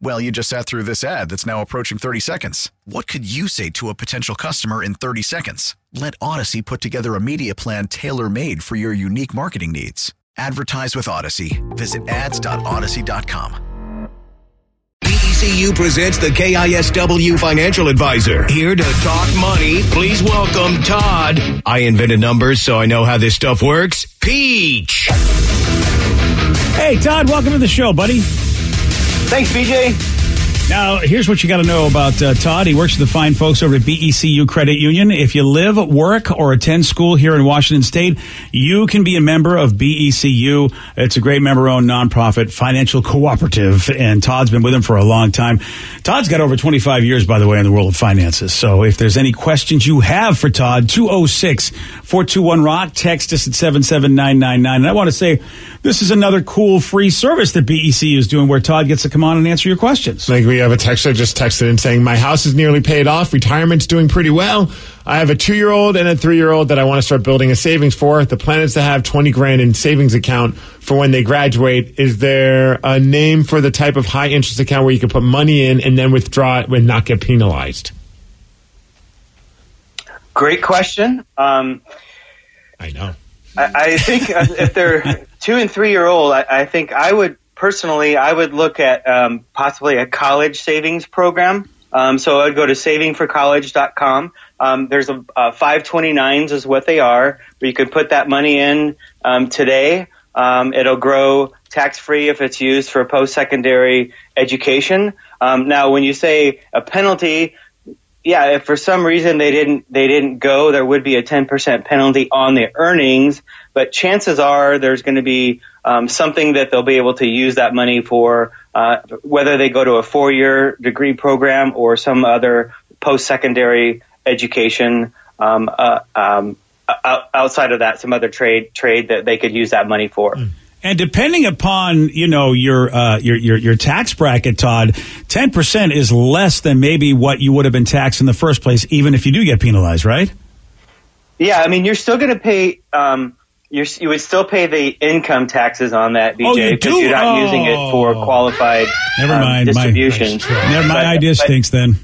Well, you just sat through this ad that's now approaching 30 seconds. What could you say to a potential customer in 30 seconds? Let Odyssey put together a media plan tailor made for your unique marketing needs. Advertise with Odyssey. Visit ads.odyssey.com. ECU presents the KISW Financial Advisor. Here to talk money, please welcome Todd. I invented numbers, so I know how this stuff works. Pietszch. Hey, Todd, welcome to the show, buddy. Thanks, BJ. Now, here's what you got to know about uh, Todd. He works with the fine folks over at BECU Credit Union. If you live, work, or attend school here in Washington State, you can be a member of BECU. It's a great member-owned nonprofit financial cooperative, and Todd's been with them for a long time. Todd's got over 25 years, by the way, in the world of finances. So if there's any questions you have for Todd, 206-421-ROCK, text us at 77999. And I want to say this is another cool free service that BECU is doing where Todd gets to come on and answer your questions. We have a texter just texted in saying, My house is nearly paid off. Retirement's doing pretty well. I have a two year old and a three year old that I want to start building a savings for. The plan is to have 20 grand in savings account for when they graduate. Is there a name for the type of high interest account where you can put money in and then withdraw it and not get penalized? Great question. Um, I know. I, I think if they're two and three year old, I, I think I would personally, I would look at um, possibly a college savings program. Um, so I'd go to savingforcollege.com. Um, there's a, uh, 529s is what they are, where you can put that money in um, today. Um, it'll grow tax free if it's used for post-secondary education. Um, now, when you say a penalty, yeah, if for some reason they didn't they didn't go, there would be a 10% penalty on the earnings. But chances are there's going to be um, something that they'll be able to use that money for, uh, whether they go to a four-year degree program or some other post-secondary education. Um, uh, um, outside of that, some other trade trade that they could use that money for. Mm. And depending upon you know your uh, your, your your tax bracket, Todd, ten percent is less than maybe what you would have been taxed in the first place, even if you do get penalized, right? Yeah, I mean, you're still going to pay. Um, you're, you would still pay the income taxes on that, BJ, oh, because you are not oh. using it for oh. qualified Never um, mind. distribution. My, Never, my but, idea but, stinks then.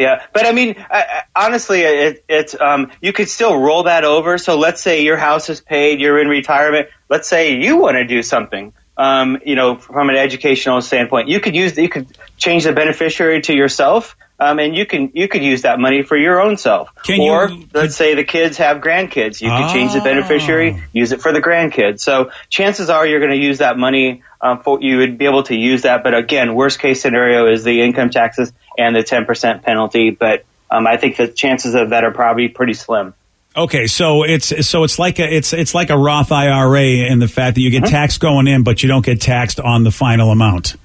Yeah, but I mean, I, honestly, it, it's um, you could still roll that over. So let's say your house is paid, you're in retirement. Let's say you want to do something, um, you know, from an educational standpoint. You could use, you could change the beneficiary to yourself um, and you can you could use that money for your own self. Can or you, let's say the kids have grandkids, you could change the beneficiary, ah. use it for the grandkids. So chances are you're going to use that money. Um, for you would be able to use that, but again, worst case scenario is the income taxes and the 10% penalty. But um, I think the chances of that are probably pretty slim. Okay, so it's so it's like a it's it's like a Roth IRA in the fact that you get mm-hmm. taxed going in, but you don't get taxed on the final amount.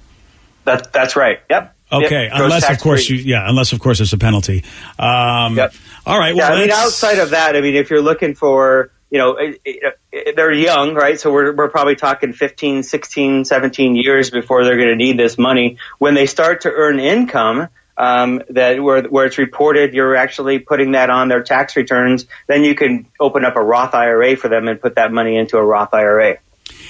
That that's right. Yep. Okay, unless of course you, yeah, unless of course there's a penalty. Um, yep. All right. Well, yeah, I mean, outside of that, I mean, if you're looking for, you know, it, it, they're young, right? So we're we're probably talking 15, 16, 17 years before they're going to need this money. When they start to earn income, um, that where where it's reported you're actually putting that on their tax returns, then you can open up a Roth IRA for them and put that money into a Roth IRA.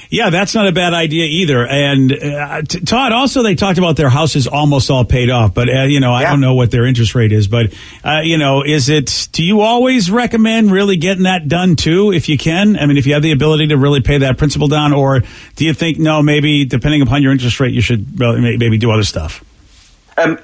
Yeah, that's not a bad idea either. And uh, t- Todd, also they talked about their house is almost all paid off, but uh, you know I don't know what their interest rate is, but uh, you know, is it? Do you always recommend really getting that done too, if you can? I mean, if you have the ability to really pay that principal down, or do you think no, maybe depending upon your interest rate, you should maybe do other stuff? Um,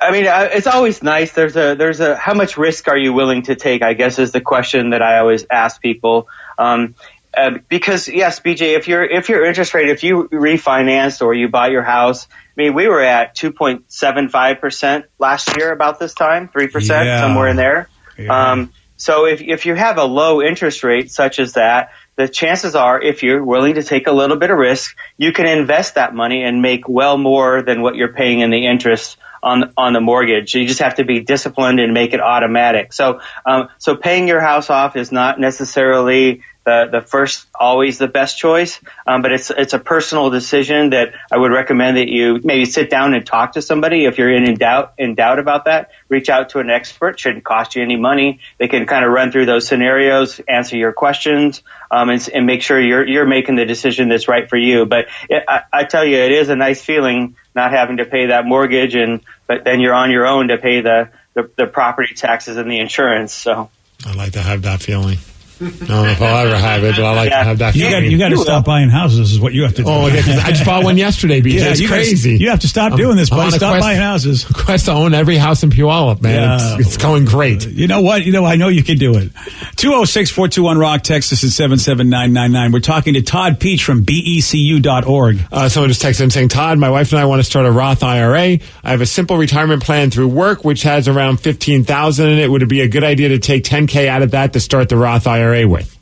I mean, it's always nice. There's a there's a how much risk are you willing to take? I guess is the question that I always ask people. Um, uh, because yes, BJ, if your if your interest rate, if you refinanced or you bought your house, I mean, we were at 2.75 percent last year about this time, three percent somewhere in there. Yeah. Um, so if if you have a low interest rate such as that, the chances are, if you're willing to take a little bit of risk, you can invest that money and make well more than what you're paying in the interest on on the mortgage. You just have to be disciplined and make it automatic. So um, so paying your house off is not necessarily the the first always the best choice, um, but it's it's a personal decision that I would recommend that you maybe sit down and talk to somebody if you're in doubt in doubt about that. Reach out to an expert. Shouldn't cost you any money. They can kind of run through those scenarios, answer your questions, um, and, and make sure you're you're making the decision that's right for you. But it, I, I tell you, it is a nice feeling not having to pay that mortgage, and but then you're on your own to pay the the, the property taxes and the insurance. So. I like to have that feeling. I don't know if I'll ever have it, but I like Yeah. to have that You got you got to stop buying houses. Is what you have to do. Oh, yeah, 'cause I just bought one yesterday, BJ. it's you gotta- crazy. you have to stop I'm- doing this, I'm buddy. on a Stop quest- buying houses. Quest to own every house in Puyallup, man. Yeah. It's, it's going great. You know what? You know, I know you can do it. 206 421 Rock, Texas at 77999. We're talking to Todd Pietszch from BECU.org. Uh, someone just texted in saying, Todd, my wife and I want to start a Roth IRA. I have a simple retirement plan through work, which has around 15000 in it. Would it be a good idea to take 10K out of that to start the Roth IRA with?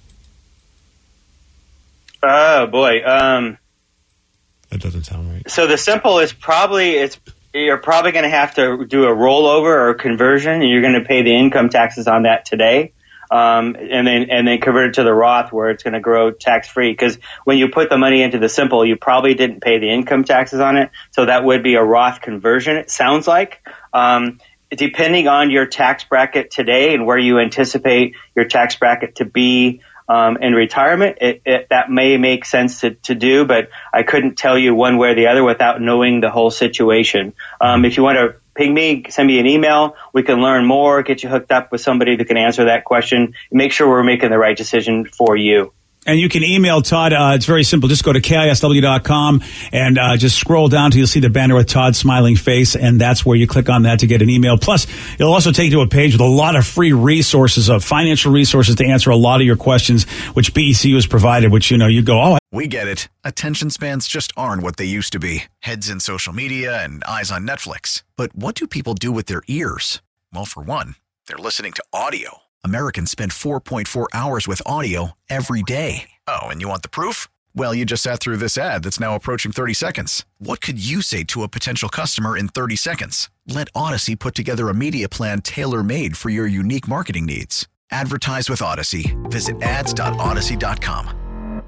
Oh boy. Um, That doesn't sound right. so the simple is probably it's you're probably going to have to do a rollover or conversion, and you're going to pay the income taxes on that today, um, and then and then convert it to the Roth where it's going to grow tax free. Because when you put the money into the simple, you probably didn't pay the income taxes on it, so that would be a Roth conversion. It sounds like. Um, depending on your tax bracket today and where you anticipate your tax bracket to be um, in retirement, it, it, that may make sense to, to do, but I couldn't tell you one way or the other without knowing the whole situation. Um, if you want to ping me, send me an email, we can learn more, get you hooked up with somebody that can answer that question, make sure we're making the right decision for you. And you can email Todd. Uh, it's very simple. Just go to KISW.com and uh, just scroll down till you'll see the banner with Todd's smiling face. And that's where you click on that to get an email. Plus, it'll also take you to a page with a lot of free resources, of financial resources to answer a lot of your questions, which BECU has provided, which, you know, you go, oh, We get it. Attention spans just aren't what they used to be heads in social media and eyes on Netflix. But what do people do with their ears? Well, for one, they're listening to audio. Americans spend 4.4 hours with audio every day. Oh, and you want the proof? Well, you just sat through this ad that's now approaching 30 seconds. What could you say to a potential customer in 30 seconds? Let Odyssey put together a media plan tailor made for your unique marketing needs. Advertise with Odyssey. Visit ads.odyssey.com.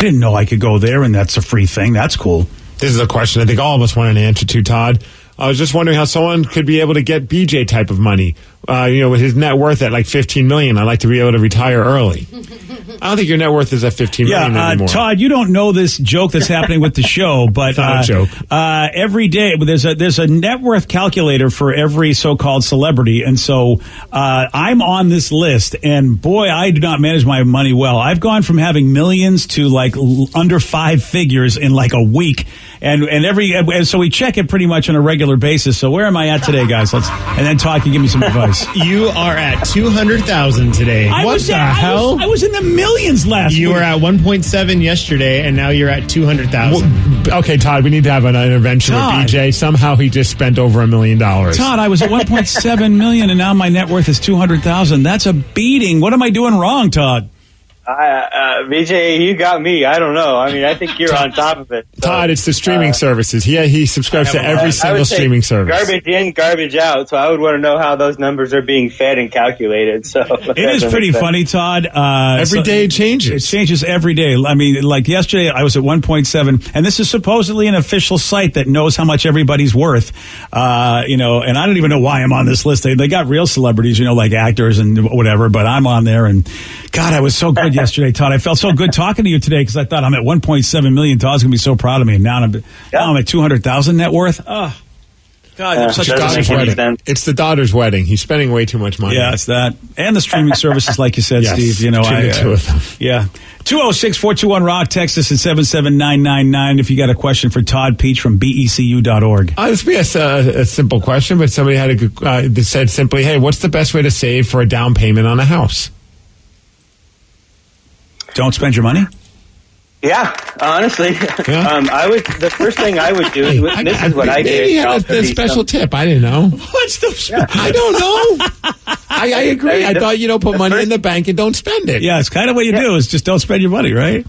I didn't know I could go there and that's a free thing. That's cool. This is a question I think all of us want an answer to, Todd. I was just wondering how someone could be able to get BJ type of money. Uh, you know, with his net worth at like 15 million, I'd like to be able to retire early. I don't think your net worth is at 15 million Yeah, uh, anymore. Todd, you don't know this joke that's happening with the show, but It's not a uh, joke. Uh, every day there's a there's a net worth calculator for every so-called celebrity, and so uh, I'm on this list. And boy, I do not manage my money well. I've gone from having millions to like l- under five figures in like a week, and and every and so we check it pretty much on a regular basis. So where am I at today, guys? Let's and then Todd can give me some advice. You are at 200,000 today. I What was the at, I hell? was, I was in the millions last You week. were at 1.7 yesterday, and now you're at 200,000. Well, okay, Todd, we need to have an intervention Todd. with BJ. Somehow he just spent over a million dollars. Todd, I was at 1.7 million, and now my net worth is 200,000. That's a beating. What am I doing wrong, Todd? Uh, uh, BJ, you got me. I don't know. I mean, I think you're on top of it. So, Todd, it's the streaming uh, services. He he subscribes to every would single say streaming service. Garbage in, garbage out. So I would want to know how those numbers are being fed and calculated. So It is pretty funny, Todd. Uh, Every so- day it changes. It changes every day. I mean, like yesterday, I was at 1.7, and this is supposedly an official site that knows how much everybody's worth. Uh, you know, and I don't even know why I'm on this list. They, they got real celebrities, you know, like actors and whatever, but I'm on there. And God, I was so good yesterday, Todd. I felt so good talking to you today because I thought I'm at 1.7 million. Todd's gonna be so proud of me. And now I'm, now I'm at 200,000 net worth. Oh, God, Yeah, I'm such a Daughter's wedding. It's the daughter's wedding. He's spending way too much money. Yeah, it's that. And the streaming services, like you said, Yes, Steve. You know, between I, the two of them. Yeah. 206 421 Rock, Texas at 77999. If you got a question for Todd Pietszch from BECU.org. Uh, this would be a, s- a- a simple question, but somebody had a good, uh, that said simply, "Hey, what's the best way to save for a down payment on a house?" Don't spend your money? Yeah, honestly, Yeah? um, I would. The first thing I would do. Hey, is, this is what I maybe did. he had a, a special some- tip. I didn't know. What's the? I don't know. I, I agree. I mean, I the- thought you know put money first- in the bank and don't spend it. Yeah, it's kind of what you do is just don't spend your money, right?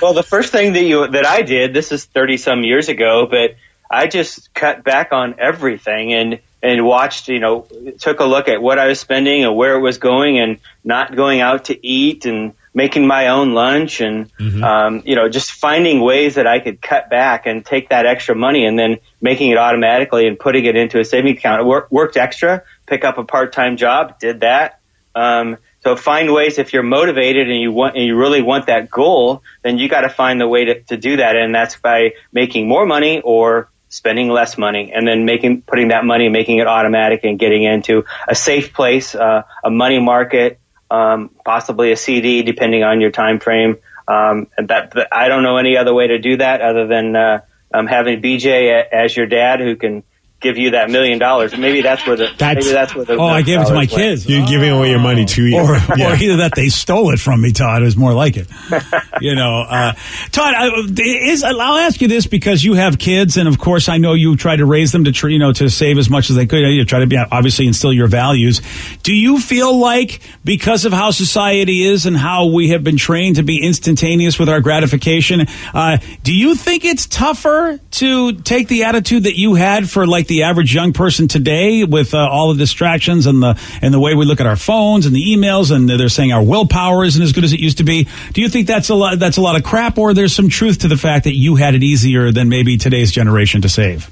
Well, the first thing that you that I did. This is thirty some years ago, but I just cut back on everything and and watched. You know, took a look at what I was spending and where it was going, and not going out to eat and making my own lunch and um, you know just finding ways that I could cut back and take that extra money and then making it automatically and putting it into a savings account. It wor- worked extra. Pick up a part time job. Did that. Um, so find ways if you're motivated and you want and you really want that goal, then you got to find the way to, to do that, and that's by making more money or spending less money, and then making putting that money, making it automatic, and getting into a safe place, uh, a money market, um, possibly a CD, depending on your time frame. Um, and that, I don't know any other way to do that other than uh, um, having BJ as your dad who can give you that million dollars. Maybe that's where the That's- maybe that's where the Oh, I gave it to my went. kids. You're giving away your money to you. or, Yeah. or either that they stole it from me, Todd, is more like it. you know, uh, Todd, I, is I'll ask you this because you have kids, and of course, I know you try to raise them to you know to save as much as they could. You try to be obviously instill your values. Do you feel like because of how society is and how we have been trained to be instantaneous with our gratification, uh, do you think it's tougher to take the attitude that you had for like the average young person today with uh, all the distractions and the and the way we look at our phones and the emails and they're saying our willpower isn't as good as it used to be. Do you think that's a lot that's a lot of crap or there's some truth to the fact that you had it easier than maybe today's generation to save?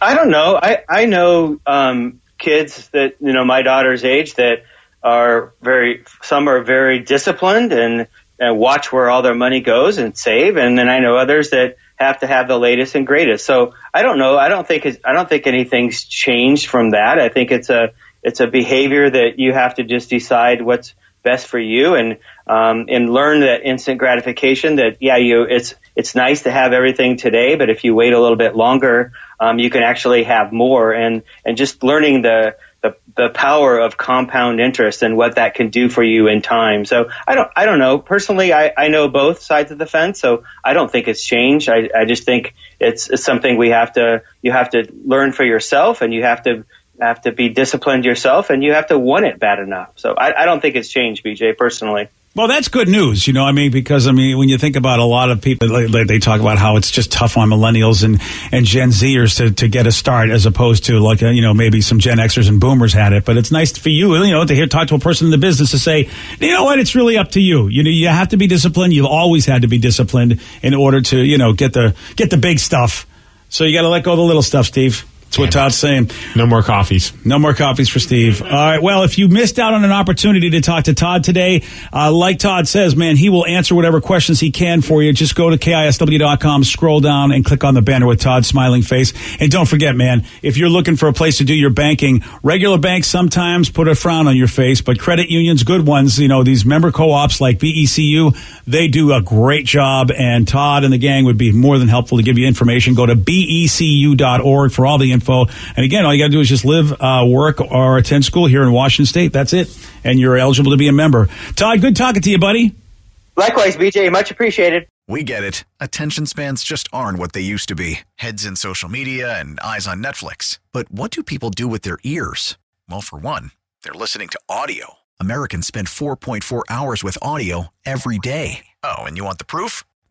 I don't know. I I know um, kids that you know my daughter's age that are very some are very disciplined and, and watch where all their money goes and save, and then I know others that have to have the latest and greatest. So I don't know. I don't think I don't think anything's changed from that. I think it's a it's a behavior that you have to just decide what's best for you and um, and learn that instant gratification that yeah you it's it's nice to have everything today but if you wait a little bit longer um, you can actually have more and and just learning the the, the power of compound interest and what that can do for you in time. So I don't, I don't know. Personally, I, I know both sides of the fence, so I don't think it's changed. I, I just think it's, it's something we have to, you have to learn for yourself and you have to, have to be disciplined yourself and you have to want it bad enough. So I, I don't think it's changed, BJ, personally. Well, that's good news, you know. I mean, because I mean, when you think about a lot of people, they, talk about how it's just tough on millennials and, and Gen Zers to, to get a start, as opposed to like uh, you know maybe some Gen Xers and Boomers had it. But it's nice for you, you know, to hear talk to a person in the business to say, you know what, it's really up to you. You know, you have to be disciplined. You've always had to be disciplined in order to you know get the get the big stuff. So you got to let go of the little stuff, Steve. That's what Todd's saying. No more coffees. No more coffees for Steve. All right. Well, if you missed out on an opportunity to talk to Todd today, uh, like Todd says, man, he will answer whatever questions he can for you. Just go to KISW.com, scroll down, and click on the banner with Todd's smiling face. And don't forget, man, if you're looking for a place to do your banking, regular banks sometimes put a frown on your face, but credit unions, good ones, you know, these member co-ops like BECU, they do a great job. And Todd and the gang would be more than helpful to give you information. Go to becu.org for all the info. And again, all you got to do is just live, uh, work, or attend school here in Washington State. That's it. And you're eligible to be a member. Todd, good talking to you, buddy. Likewise, BJ, much appreciated. We get it. Attention spans just aren't what they used to be heads in social media and eyes on Netflix. But what do people do with their ears? Well, for one, they're listening to audio. Americans spend 4.4 hours with audio every day. Oh, and you want the proof?